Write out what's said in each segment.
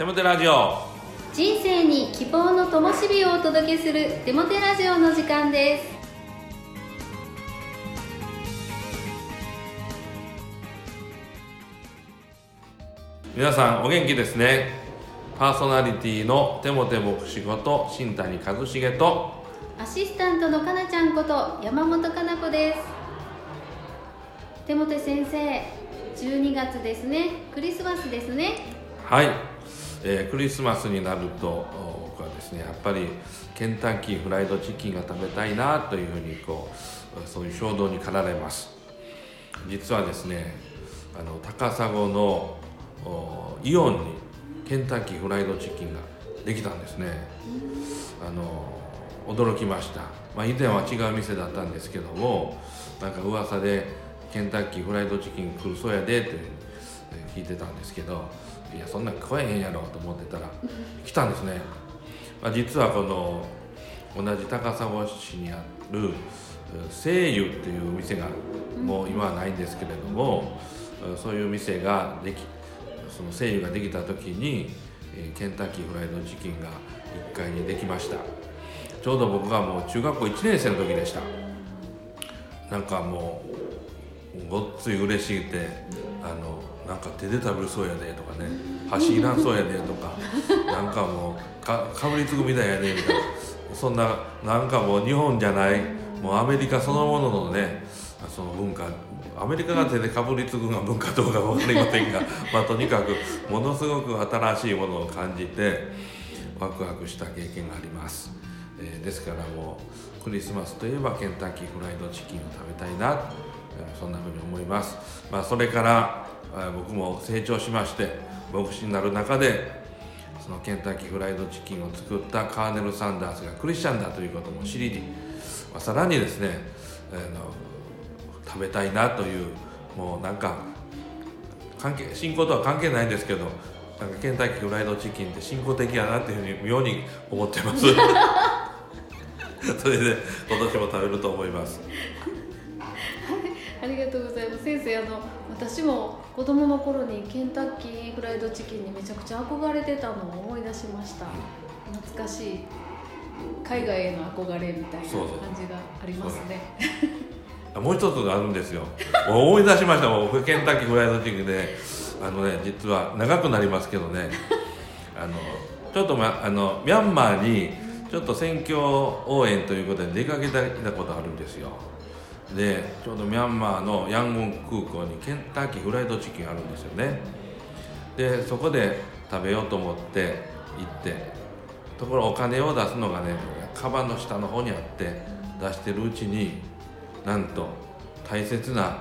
テモテラジオ。人生に希望の灯火をお届けするデモテラジオの時間です。皆さんお元気ですね。パーソナリティのテモテ牧師こと新谷和重と。アシスタントのかなちゃんこと山本かな子です。手元先生12月ですね。クリスマスですね。はい、えークリスマスになると僕はですねやっぱりケンタッキーフライドチキンが食べたいなというふうにこうそういう衝動に駆られます実はですねあの高砂のイオンにケンタッキーフライドチキンができたんですねあの驚きました、まあ、以前は違う店だったんですけどもなんか噂でケンタッキーフライドチキン来るそうやでって聞いてたんですけどいやそんなん食えへんやろと思ってたら来たんですね、まあ、実はこの同じ高砂市にある西湯っていう店がもう今はないんですけれどもそういう店ができその西湯ができた時にケンタッキーフライドチキンが1階にできました。ちょうど僕がもう中学校1年生の時でした。なんかもうごっつい嬉しくてあのなんか手で食べるそうやでとかね。箸いらんそうやでとか。なんかもうかかぶりつくみたいやでみたいな。そんななんかもう日本じゃない。もうアメリカそのもののねその文化。アメリカが手でかぶりつくのが文化どうか分かりませんが、まあ、とにかくものすごく新しいものを感じてワクワクした経験があります、えーですからもうクリスマスといえばケンタッキーフライドチキンを食べたいな、えーそんなふうに思います、まあ、それから僕も成長しまして牧師になる中でそのケンタッキーフライドチキンを作ったカーネル・サンダースがクリスチャンだということも知り、まあ、さらにですね、あの食べたいなというもうなんか関係信仰とは関係ないんですけどなんかケンタッキーフライドチキンって信仰的やなっていうふうに妙に思ってます。それで今年も食べると思います。ありがとうございます。先生あの私も子供の頃にケンタッキーフライドチキンにめちゃくちゃ憧れてたのを思い出しました。懐かしい海外への憧れみたいな感じがありますね。あもう一つあるんですよ。思い出しました。もうケンタッキーフライドチキンであのね実は長くなりますけどね。あのちょっと、ま、あのミャンマーにちょっと選挙応援ということで出かけたことあるんですよでちょうどミャンマーのヤンゴン空港にケンタッキーフライドチキンあるんですよね。でそこで食べようと思って行ってところお金を出すのがねカバンの下の方にあって出してるうちになんと大切な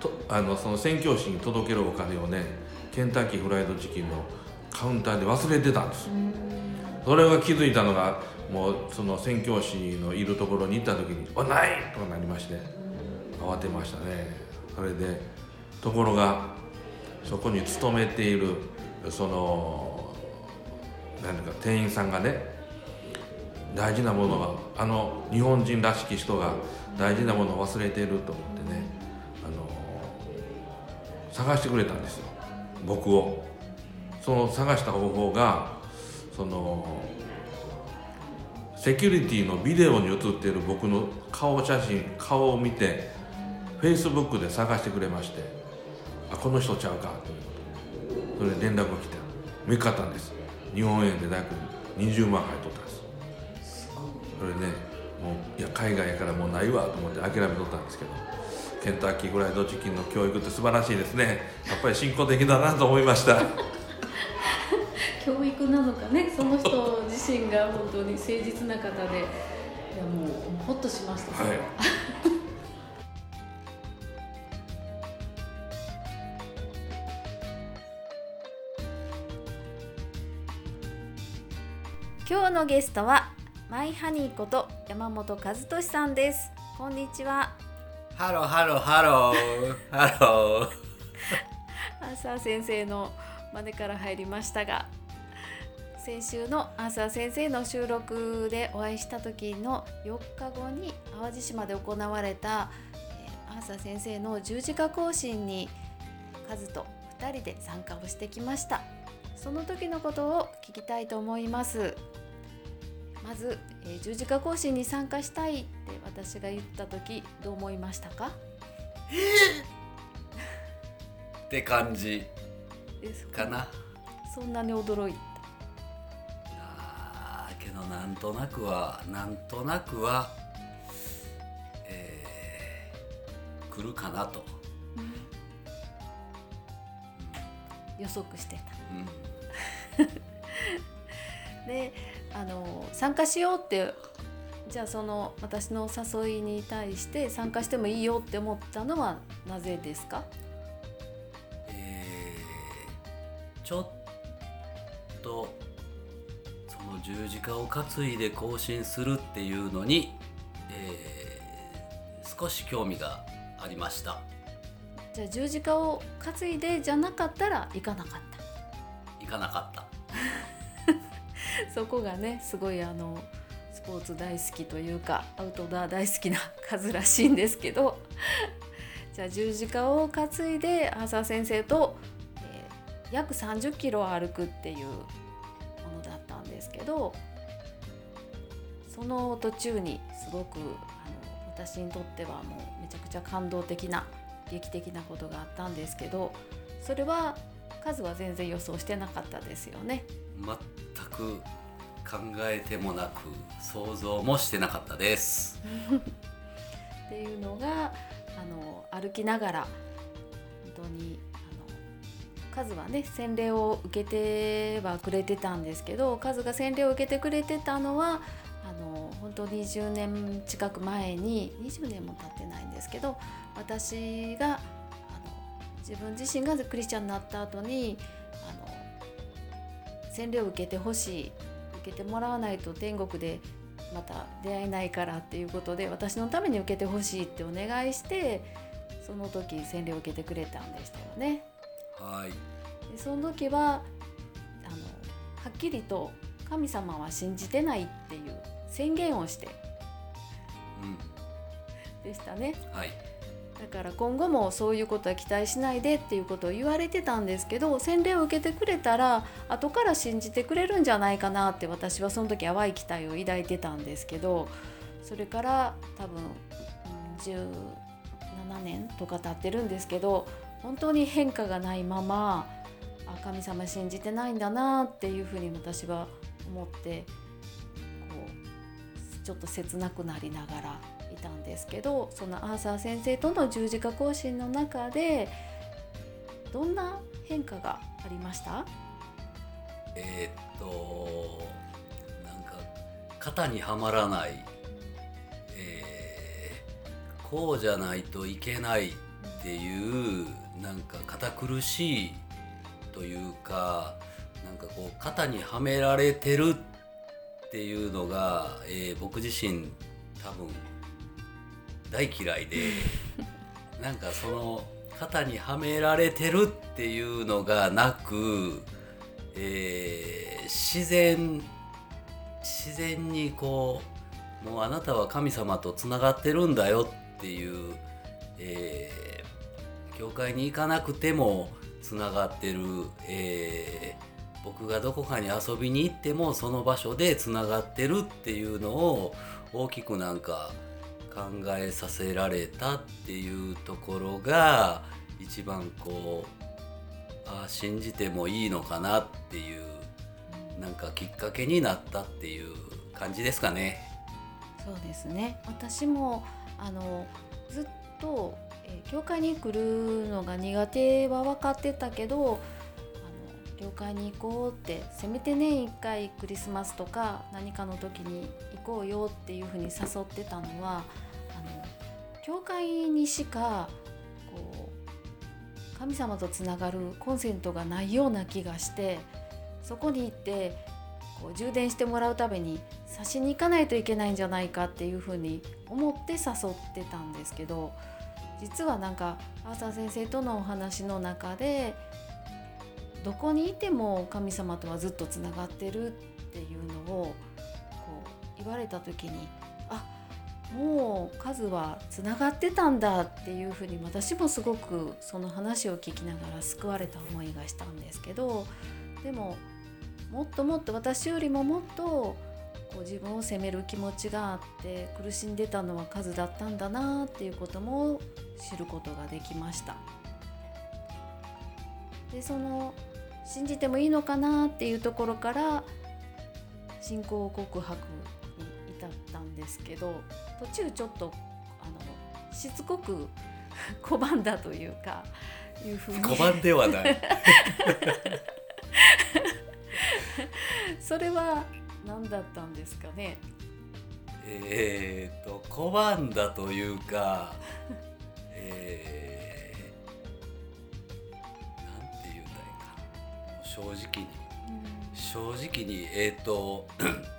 とあのその宣教師に届けるお金をねケンタッキーフライドチキンのカウンターで忘れてたんです。それが気づいたのがもうその宣教師のいるところに行った時に「あない!」とかなりまして慌てましたね。それでところがそこに勤めているその何か店員さんがね大事なものがあの日本人らしき人が大事なものを忘れていると思ってねあの探してくれたんですよ。僕を。その探した方法がそのセキュリティのビデオに映っている僕の顔写真顔を見てフェイスブックで探してくれましてあこの人ちゃうかということでそれで連絡が来て見つかったんです。日本円で約20万入っとったんです。それねもういや海外やからもうないわと思って諦めとったんですけどケンタッキーフライドチキンの教育って素晴らしいですね。やっぱり信仰的だなと思いました。教育なのかねその人自身が本当に誠実な方で。いやもうほっとしました、はい。今日のゲストはマイハニーこと山本和俊さんです。こんにちは。 Hello hello hello helloアーサー先生の真似から入りましたが先週のアーサー先生の収録でお会いした時の4日後に淡路島で行われた、えーアーサー先生の十字架行進にカズと2人で参加をしてきました。その時のことを聞きたいと思います。まず、えー十字架行進に参加したいって私が言った時どう思いましたか？って感じですか？な。そんなに驚いたあーけどなんとなくはなんとなくはえー来るかなと、予測してた。うん、であの参加しようってじゃあその私の誘いに対して参加してもいいよって思ったのはなぜですか？えーちょっ十字架を担いで行進するっていうのに、えー少し興味がありました。じゃあ十字架を担いでじゃなかったら行かなかった。行かなかった。そこがねすごいあのスポーツ大好きというかアウトドア大好きな数らしいんですけど。じゃあ十字架を担いで浅田先生と、えー約30キロ歩くっていうどその途中にすごくあの私にとってはもうめちゃくちゃ感動的な劇的なことがあったんですけどそれは数は全然予想してなかったですよね。全く考えてもなく想像もしてなかったです っていうのがあの歩きながら本当にカズはね洗礼を受けてはくれてたんですけどカズが洗礼を受けてくれてたのはあの本当20年近く前に20年も経ってないんですけど私があの自分自身がクリスチャンになった後にあの洗礼を受けてほしい受けてもらわないと天国でまた出会えないからっていうことで私のために受けてほしいってお願いしてその時洗礼を受けてくれたんでしたよね。はい。でその時はあのはっきりと神様は信じてないっていう宣言をして。うん。でしたね。はい。だから今後もそういうことは期待しないでっていうことを言われてたんですけど洗礼を受けてくれたら後から信じてくれるんじゃないかなって私はその時淡い期待を抱いてたんですけどそれから多分うん17年とか経ってるんですけど本当に変化がないままあ神様信じてないんだなっていうふうに私は思ってこうちょっと切なくなりながらいたんですけどそのアーサー先生との十字架行進の中でどんな変化がありました？えーっとなんか型にはまらない、えーこうじゃないといけないっていうなんか堅苦しいというかなんかこう型にはめられてるっていうのが、えー僕自身多分大嫌いで なんかその型にはめられてるっていうのがなく、えー自然自然にこうもうあなたは神様とつながってるんだよっていう、えー教会に行かなくてもつながってる、えー僕がどこかに遊びに行ってもその場所でつながってるっていうのを大きくなんか考えさせられたっていうところが一番こうあ信じてもいいのかなっていうなんかきっかけになったっていう感じですかね。そうですね私もあのずっと、え教会に来るのが苦手は分かってたけどあの教会に行こうってせめて年1回クリスマスとか何かの時に行こうよっていうふうに誘ってたのはあの教会にしかこう神様とつながるコンセントがないような気がしてそこに行ってこう充電してもらうために差しに行かないといけないんじゃないかっていうふうに思って誘ってたんですけど実はなんかアーサー先生とのお話の中でどこにいても神様とはずっとつながってるっていうのをこう言われた時にあもう数はつながってたんだっていうふうに私もすごくその話を聞きながら救われた思いがしたんですけどでももっともっと私よりももっとこう自分を責める気持ちがあって苦しんでたのは数だったんだなっていうことも知ることができました。でその信じてもいいのかなっていうところから信仰告白に至ったんですけど途中ちょっとあのしつこく拒んだというかいうふうに拒んではない それは何だったんですかね？えー、と拒んだというか えー、なんて言うんだいか正直に。正直にえっ、と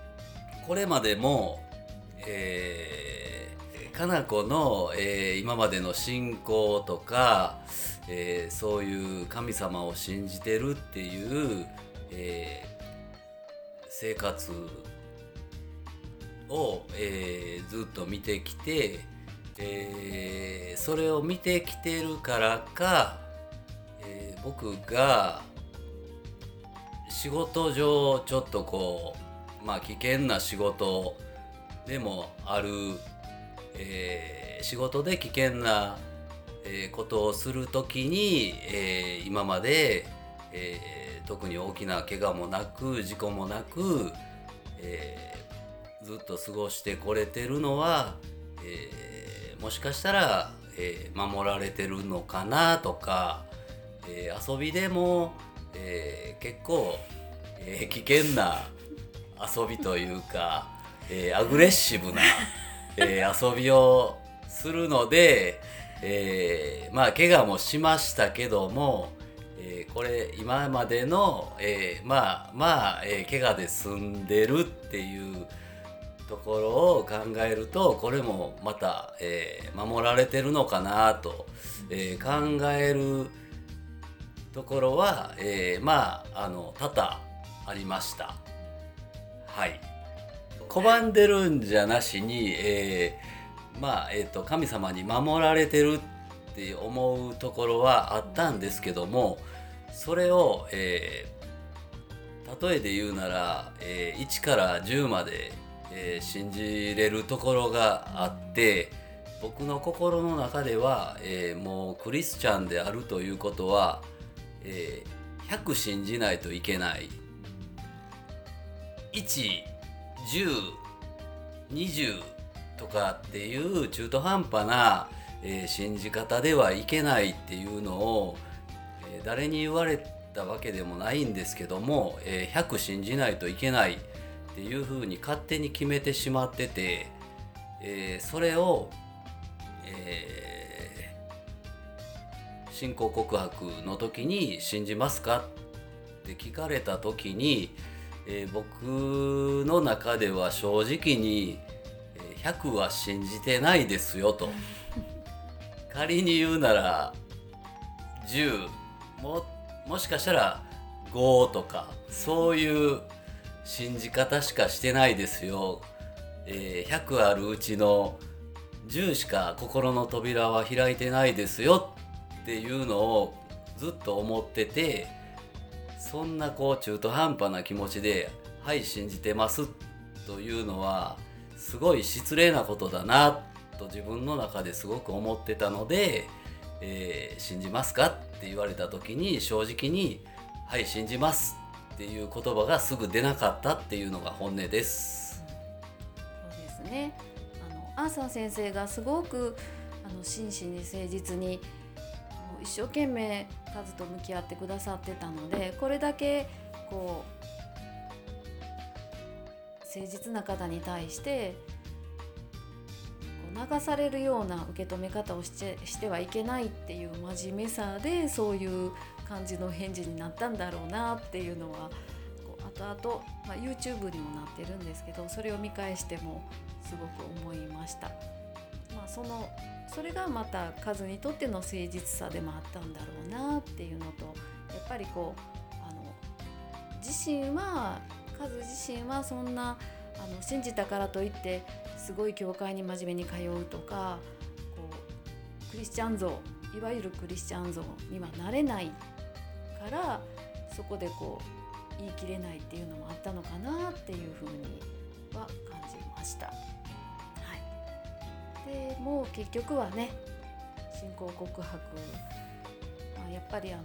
これまでもえー、かな子の、えー今までの信仰とか、えーそういう神様を信じてるっていう、え生活を、えーずっと見てきて、えーそれを見てきてるからか、えー僕が仕事上ちょっとこうまあ危険な仕事でもある、えー仕事で危険な、えーことをする時に、えー今まで、えー特に大きな怪我もなく事故もなく、えーずっと過ごしてこれてるのは、えーもしかしたら、え守られてるのかなとか、え遊びでも、え結構、え危険な遊びというか、えアグレッシブな、え遊びをするので、えまあ怪我もしましたけども、えーこれ今までの、えーまあまあ、えー怪我で済んでるっていうところを考えるとこれもまた、えー守られてるのかなと、えー考えるところは、えーまああの多々ありました。はい拒んでるんじゃなしに、えーまあ、えー、と神様に守られてるって思うところはあったんですけどもそれを、えー例えで言うなら、えー1から10まで、えー信じれるところがあって僕の心の中では、えーもうクリスチャンであるということは、えー100信じないといけない。11020とかっていう中途半端な、えー信じ方ではいけないっていうのを、えー誰に言われたわけでもないんですけども、えー100信じないといけないっていうふうに勝手に決めてしまってて、えーそれを、えー信仰告白の時に「信じますか?」って聞かれた時に、えー僕の中では正直にえー100は信じてないですよと 仮に言うなら10ももしかしたら5とかそういう信じ方しかしてないですよ、えー100あるうちの10しか心の扉は開いてないですよ。っていうのをずっと思っててそんなこう中途半端な気持ちで「はい信じてます」というのはすごい失礼なことだなと自分の中ですごく思ってたので「えー信じますか?」って言われた時に正直に「はい信じます」っていう言葉がすぐ出なかったっていうのが本音です。そうですねあのアーサー先生がすごくあの真摯に誠実にもう一生懸命数と向き合ってくださってたのでこれだけこう誠実な方に対して流されるような受け止め方をしてしてはいけないっていう真面目さでそういう感じの返事になったんだろうなっていうのはこう後々、まあ、YouTube にもなってるんですけどそれを見返してもすごく思いました。まあ、そのそれがまたカズにとっての誠実さでもあったんだろうなっていうのとやっぱりこうあの自身はカズ自身はそんなあの信じたからといってすごい教会に真面目に通うとかこうクリスチャン像いわゆるクリスチャン像にはなれないからそこでこう言い切れないっていうのもあったのかなっていうふうには感じました。はい、でもう結局はね信仰告白、まあ、やっぱりあの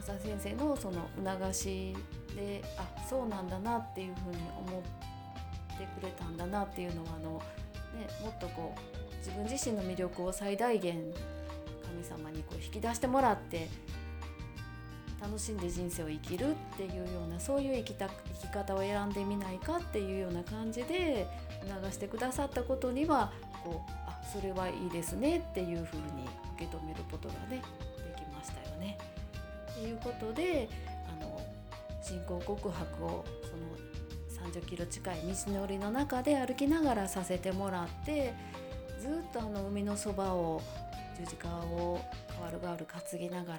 浅先生のその促しであそうなんだなっていうふうに思っててくれたんだなっていうのはあの、ね、もっとこう自分自身の魅力を最大限神様にこう引き出してもらって楽しんで人生を生きるっていうようなそういう生きた生き方を選んでみないかっていうような感じで促してくださったことにはこうあそれはいいですねっていうふうに受け止めることがねできましたよね。ということであの信仰告白をその30キロ近い道のりの中で歩きながらさせてもらってずっとあの海のそばを十字架を代わる代わる担ぎながら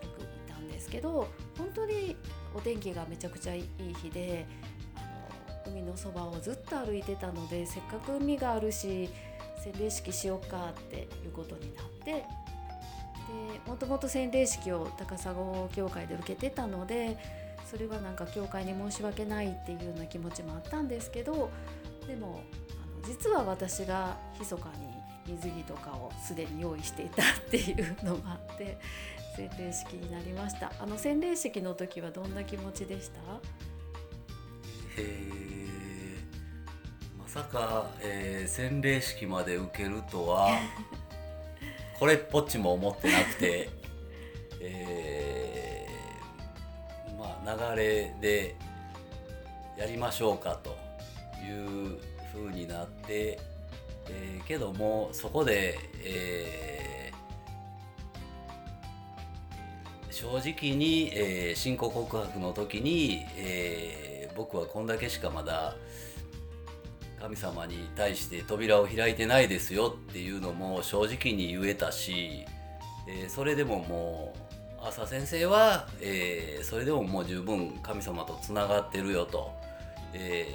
歩くいたんですけど本当にお天気がめちゃくちゃいい日であの海のそばをずっと歩いてたのでせっかく海があるし洗礼式しようかっていうことになってでもともと洗礼式を高砂教会で受けてたのでそれはなんか教会に申し訳ないっていうような気持ちもあったんですけどでもあの実は私が密かに水着とかをすでに用意していたっていうのがあって洗礼式になりました。あの洗礼式の時はどんな気持ちでした？へえまさか、えー洗礼式まで受けるとは これっぽっちも思ってなくて、えーまあ流れでやりましょうかという風になって、えーけどもそこで、えー正直に、えー信仰告白の時に、えー僕はこんだけしかまだ神様に対して扉を開いてないですよっていうのも正直に言えたし、えーそれでももう浅先生は、えーそれでももう十分神様とつながってるよと、え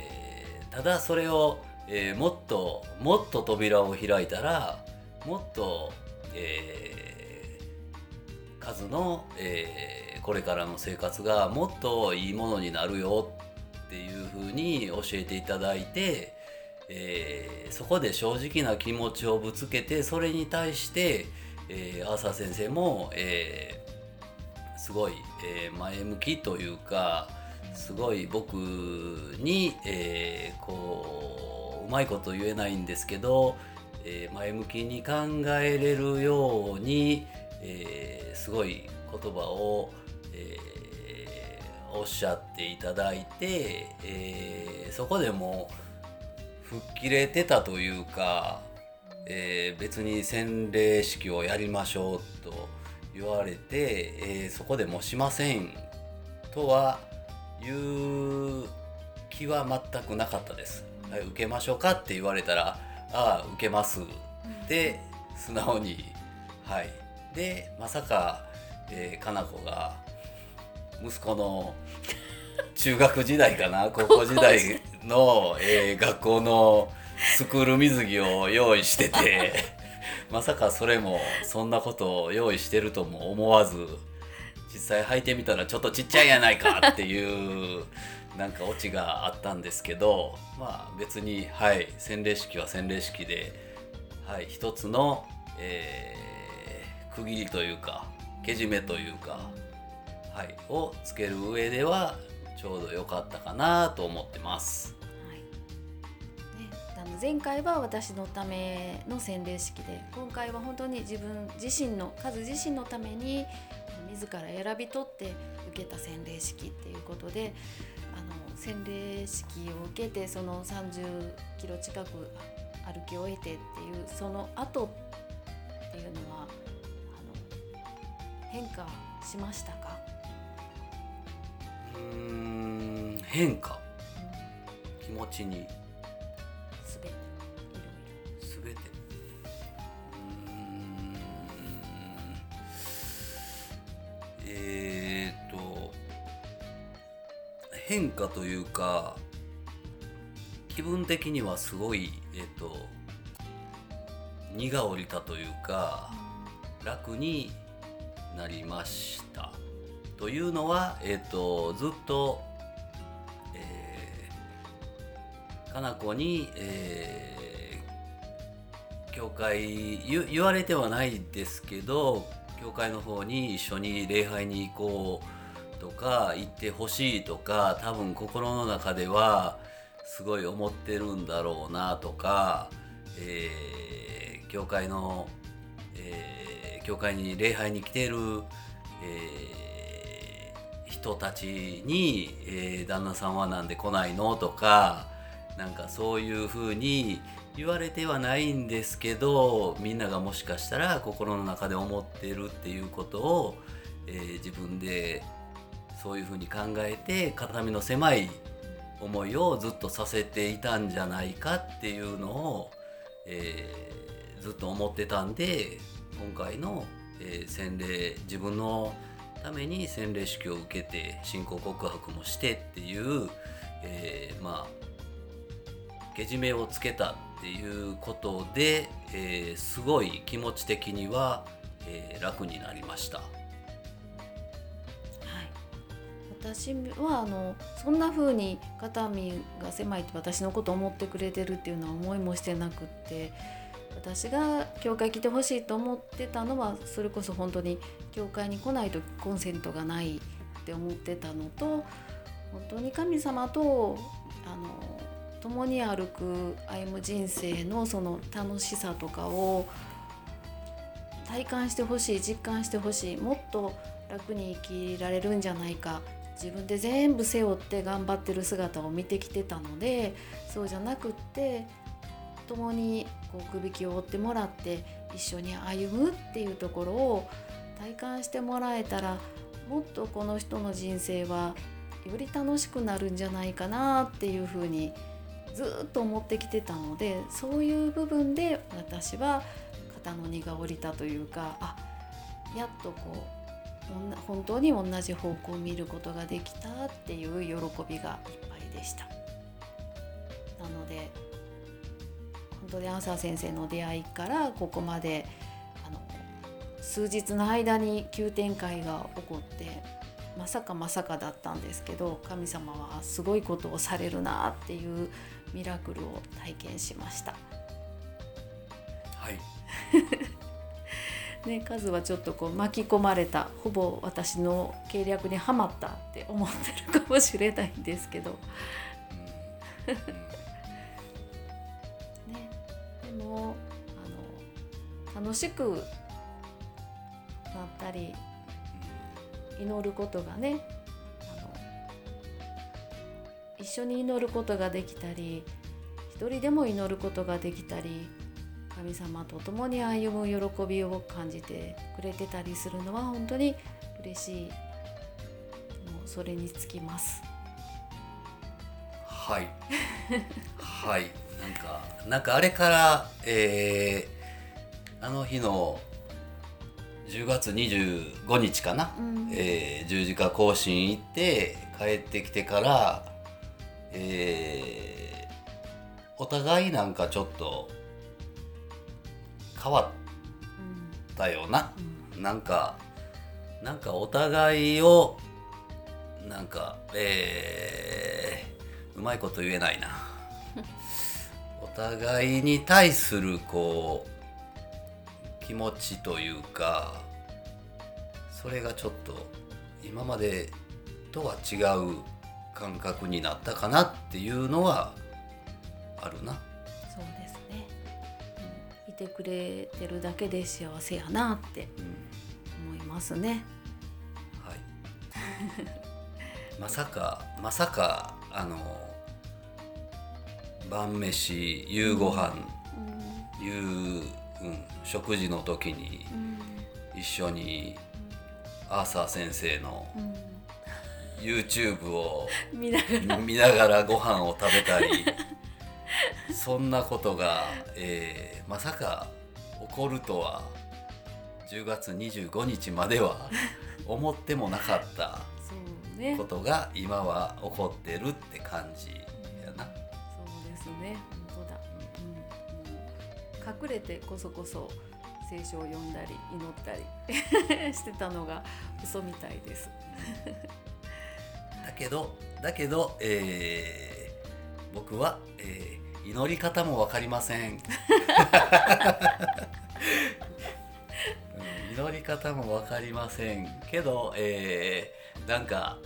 ーただそれを、えーもっともっと扉を開いたらもっと、えー数の、えーこれからの生活がもっといいものになるよっていうふうに教えていただいて、えーそこで正直な気持ちをぶつけてそれに対して、えー、アーサー先生も、えーすごい、えー前向きというかすごい僕に、えーこううまいこと言えないんですけど、えー前向きに考えれるように、えすごい言葉を、えおっしゃっていただいて、えそこでも吹っ切れてたというか、え別に洗礼式をやりましょうと言われて、えーそこでもうしませんとはいう気は全くなかったです。はい、受けましょうかって言われたら「ああ受けます」で素直にはい。でまさか、えー、かな子が息子の中学時代かな 高校時代の、えー学校のスクール水着を用意しててまさかそれもそんなことを用意してるとも思わず実際履いてみたらちょっとちっちゃいやないかっていうなんかオチがあったんですけどまあ別にはい洗礼式は洗礼式で、はい、一つの、えー区切りというかけじめというか、はい、をつける上ではちょうど良かったかなと思ってます。あの前回は私のための洗礼式で今回は本当に自分自身の数自身のために自ら選び取って受けた洗礼式っていうことであの洗礼式を受けてその30キロ近く歩き終えてっていうその後っていうのはあの変化しましたか、うん変化？気持ちに。変化というか気分的にはすごいえっ、と荷が下りたというか楽になりました。というのは、えー、とずっと、えー、かな子に、えー教会言われてはないですけど教会の方に一緒に礼拝に行こうとか行ってほしいとか多分心の中ではすごい思ってるんだろうなとか、えー教会の、えー教会に礼拝に来てる、えー人たちに、え旦那さんはなんで来ないのとかなんかそういうふうに言われてはないんですけどみんながもしかしたら心の中で思ってるっていうことを、えー自分でそういうふうに考えて肩身の狭い思いをずっとさせていたんじゃないかっていうのを、えーずっと思ってたんで今回の、えー洗礼自分のために洗礼式を受けて信仰告白もしてっていう、えーまあけじめをつけたっていうことで、えーすごい気持ち的には、えー楽になりました。私はあのそんな風に肩身が狭いって私のこと思ってくれてるっていうのは思いもしてなくって私が教会来てほしいと思ってたのはそれこそ本当に教会に来ないとコンセントがないって思ってたのと本当に神様とあの共に歩く歩む人生のその楽しさとかを体感してほしい実感してほしいもっと楽に生きられるんじゃないか。自分で全部背負って頑張ってる姿を見てきてたのでそうじゃなくって共にこうくびきを追ってもらって一緒に歩むっていうところを体感してもらえたらもっとこの人の人生はより楽しくなるんじゃないかなっていうふうにずっと思ってきてたのでそういう部分で私は肩の荷が下りたというかあやっとこう本当に同じ方向を見ることができたっていう喜びがいっぱいでした。なので本当にアンサー先生の出会いからここまであの数日の間に急展開が起こってまさかまさかだったんですけど神様はすごいことをされるなっていうミラクルを体験しました。はい ね、カズはちょっとこう巻き込まれたほぼ私の計略にはまったって思ってるかもしれないんですけど、うん。ね、でもあの楽しくなったり祈ることがねあの一緒に祈ることができたり一人でも祈ることができたり神様と共に歩む喜びを感じてくれてたりするのは本当に嬉しい。もうそれにつきます。はい。はい。なんかなんかあれからえーあの日の10月25日かな、うん。えー十字架行進行って帰ってきてから、えーお互いなんかちょっと変わったよな。うんなんかなんかお互いをなんかえーうまいこと言えないな お互いに対するこう気持ちというかそれがちょっと今までとは違う感覚になったかなっていうのはあるな。てくれてるだけで幸せやなってうん思いますね。はい。まさかまさかあの晩飯夕ご飯うん。夕、うん、食事の時に一緒にアーサー先生のうん。YouTube を 見ながらご飯を食べたり そんなことが、えーまさか起こるとは10月25日までは 思ってもなかったこ。とが今は起こってるって感じやな。そうですね。本当だ。うんうん隠れてこそこそ聖書を読んだり祈ったり してたのが嘘みたいです。だけどだけど、えー僕は、えー祈り方も分かりません。うん祈り方も分かりません。けど、えーなんか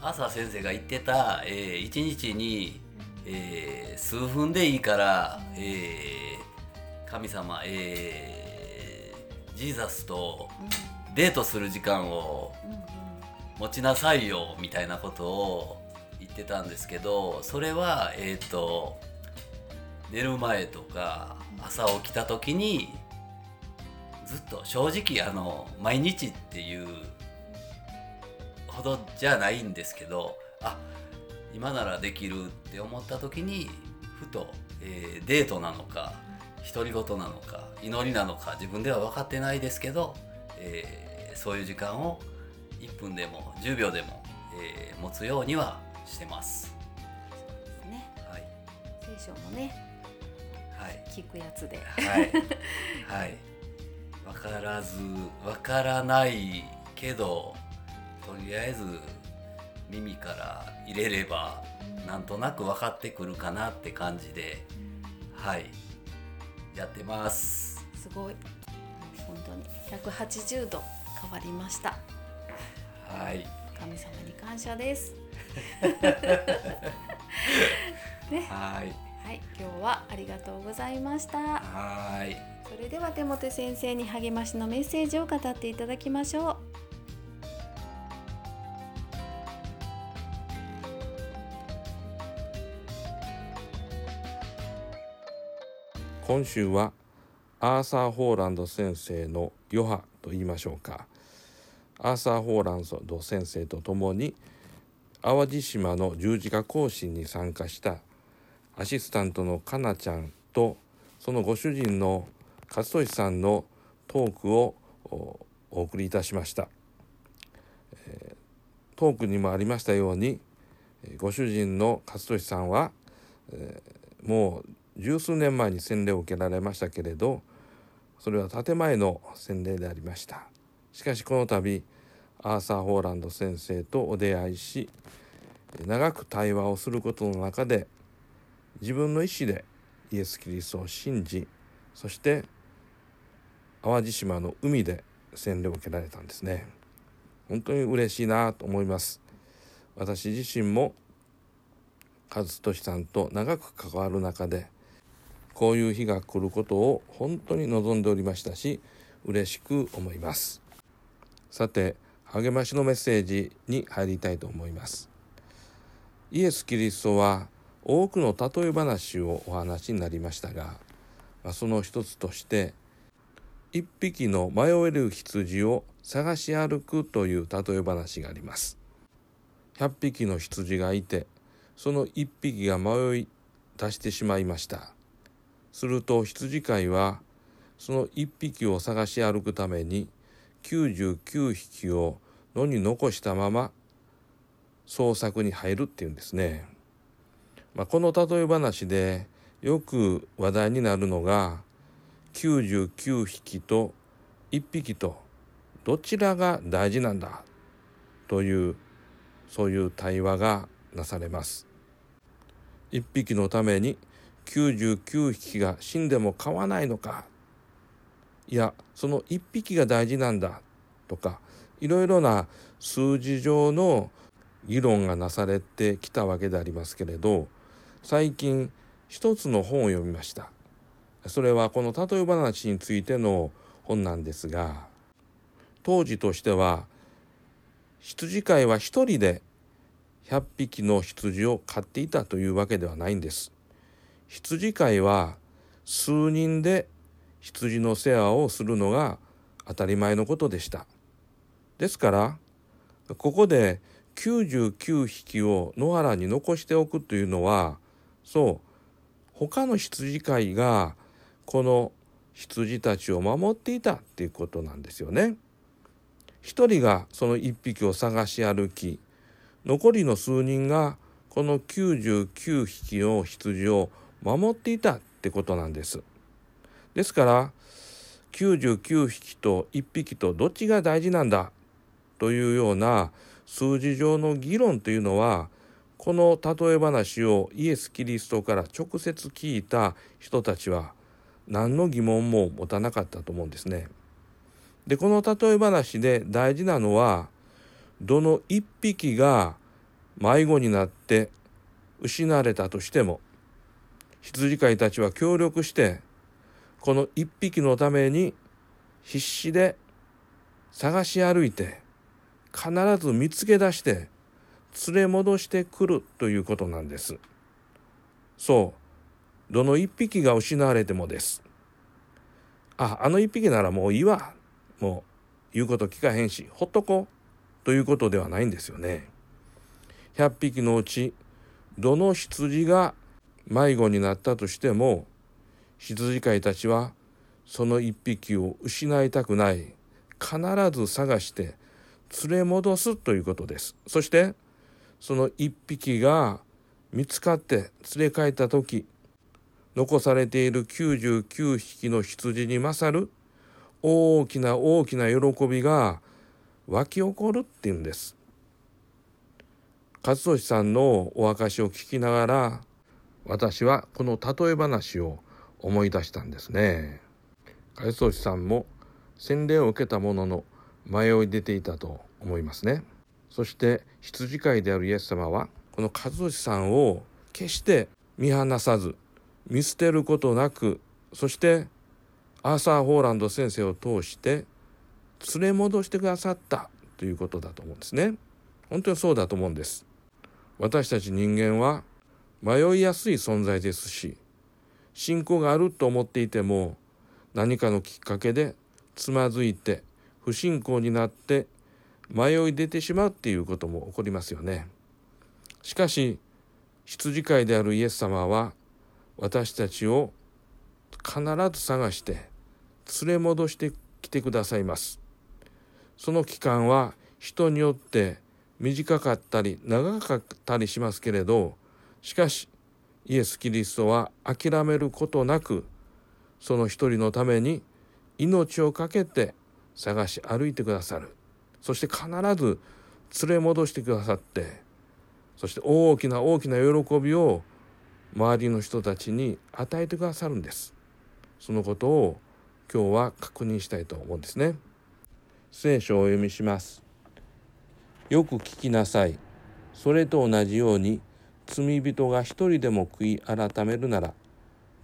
朝先生が言ってた、えー、1日に、えー数分でいいから、えー神様、えージーザスとデートする時間を持ちなさいよみたいなことを言ってたんですけどそれはえっ、と寝る前とか朝起きた時にずっと正直あの毎日っていうほどじゃないんですけどあ今ならできるって思った時にふと、えーデートなのか独り言なのか祈りなのか自分では分かってないですけど、えーそういう時間を1分でも10秒でも、えー持つようにはしてます。ですね。はい、聖書もねはい。聞くやつで。はい、はい、分からず分からないけどとりあえず耳から入れればなんとなく分かってくるかなって感じではい。やってます。すごい。本当に。180度変わりました。はい。神様に感謝ですはい。はい今日はありがとうございました。はい。それでは手元先生に励ましのメッセージを語っていただきましょ今週はアーサー・ホーランド先生の余波と言いましょうか。アーサー・ホーランド先生と共に淡路島の十字架行進に参加したアシスタントのかなちゃんとそのご主人の勝利さんのトークをお送りいたしました、えートークにもありましたようにご主人の勝利さんは、えーもう十数年前に洗礼を受けられましたけれどそれは建前の洗礼でありました。しかしこの度アーサー・ホーランド先生とお出会いし長く対話をすることの中で自分の意思でイエス・キリストを信じそして淡路島の海で洗礼を受けられたんですね。本当に嬉しいなと思います。私自身も和俊さんと長く関わる中でこういう日が来ることを本当に望んでおりましたし嬉しく思います。さて励ましのメッセージに入りたいと思います。イエス・キリストは多くの例え話をお話になりましたがまその一つとして一匹の迷える羊を探し歩くという例え話があります。100匹の羊がいてその1匹が迷い出してしまいました。すると羊飼いはその1匹を探し歩くために99匹を野に残したまま捜索に入るっていうんですね、まあ、この例え話でよく話題になるのが99匹と1匹とどちらが大事なんだというそういう対話がなされます。1匹のために99匹が死んでも構わないのかいやその1匹が大事なんだとかいろいろな数字上の議論がなされてきたわけでありますけれど最近一つの本を読みました。それはこの例え話についての本なんですが当時としては羊飼いは一人で100匹の羊を飼っていたというわけではないんです。羊飼いは数人で羊の世話をするのが当たり前のことでした。ですからここで99匹を野原に残しておくというのはそう他の羊飼いがこの羊たちを守っていたっていうことなんですよね。一人がその一匹を探し歩き残りの数人がこの99匹の羊を守っていたってことなんです。ですから99匹と1匹とどっちが大事なんだというような数字上の議論というのはこの例え話をイエス・キリストから直接聞いた人たちは何の疑問も持たなかったと思うんですね。でこの例え話で大事なのはどの一匹が迷子になって失われたとしても羊飼いたちは協力してこの一匹のために必死で探し歩いて必ず見つけ出して連れ戻してくるということなんです。そうどの一匹が失われてもです。ああの一匹ならもういいわもう言うこと聞かへんしほっとこうということではないんですよね。100匹のうちどの羊が迷子になったとしても羊飼いたちはその一匹を失いたくない必ず探して連れ戻すということですそしてその一匹が見つかって連れ帰った時残されている99匹の羊に勝る大きな大きな喜びが湧き起こるっていうんです勝利さんのお証を聞きながら私はこの例え話を思い出したんですね。海藻師さんも洗礼を受けたものの迷い出ていたと思いますね。そして羊飼いであるイエス様はこの和義さんを決して見放さず見捨てることなくそしてアーサー・ホーランド先生を通して連れ戻してくださったということだと思うんですね。本当にそうだと思うんです。私たち人間は迷いやすい存在ですし信仰があると思っていても何かのきっかけでつまずいて不信仰になって迷い出てしまうっていうことも起こりますよね。しかし羊飼いであるイエス様は私たちを必ず探して連れ戻してきてくださいます。その期間は人によって短かったり長かったりしますけれどしかしイエス・キリストは諦めることなくその一人のために命を懸けて探し歩いてくださる。そして必ず連れ戻してくださってそして大きな大きな喜びを周りの人たちに与えてくださるんです。そのことを今日は確認したいと思うんですね。聖書をお読みします。よく聞きなさい。それと同じように罪人が一人でも悔い改めるなら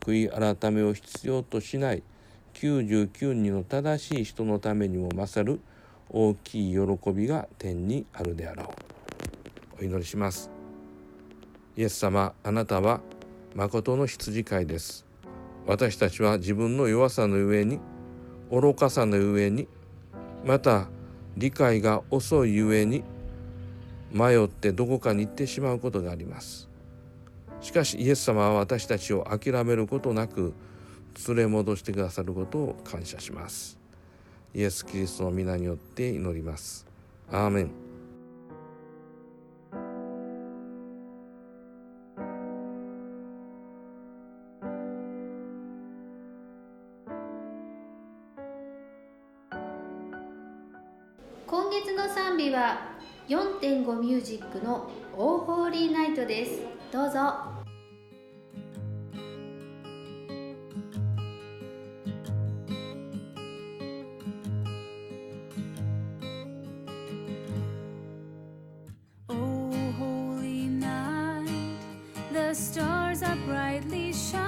悔い改めを必要としない99人の正しい人のためにも勝る大きい喜びが天にあるであろう。お祈りします。イエス様あなたは誠の羊飼いです。私たちは自分の弱さの上に愚かさの上にまた理解が遅いゆえに迷ってどこかに行ってしまうことがあります。しかしイエス様は私たちを諦めることなく連れ戻してくださることを感謝します。イエス・キリストの皆によって祈ります。アーメン。今月の賛美は4.5ミュージックの「オーホーリーナイト」です。どうぞ。stars are brightly shining.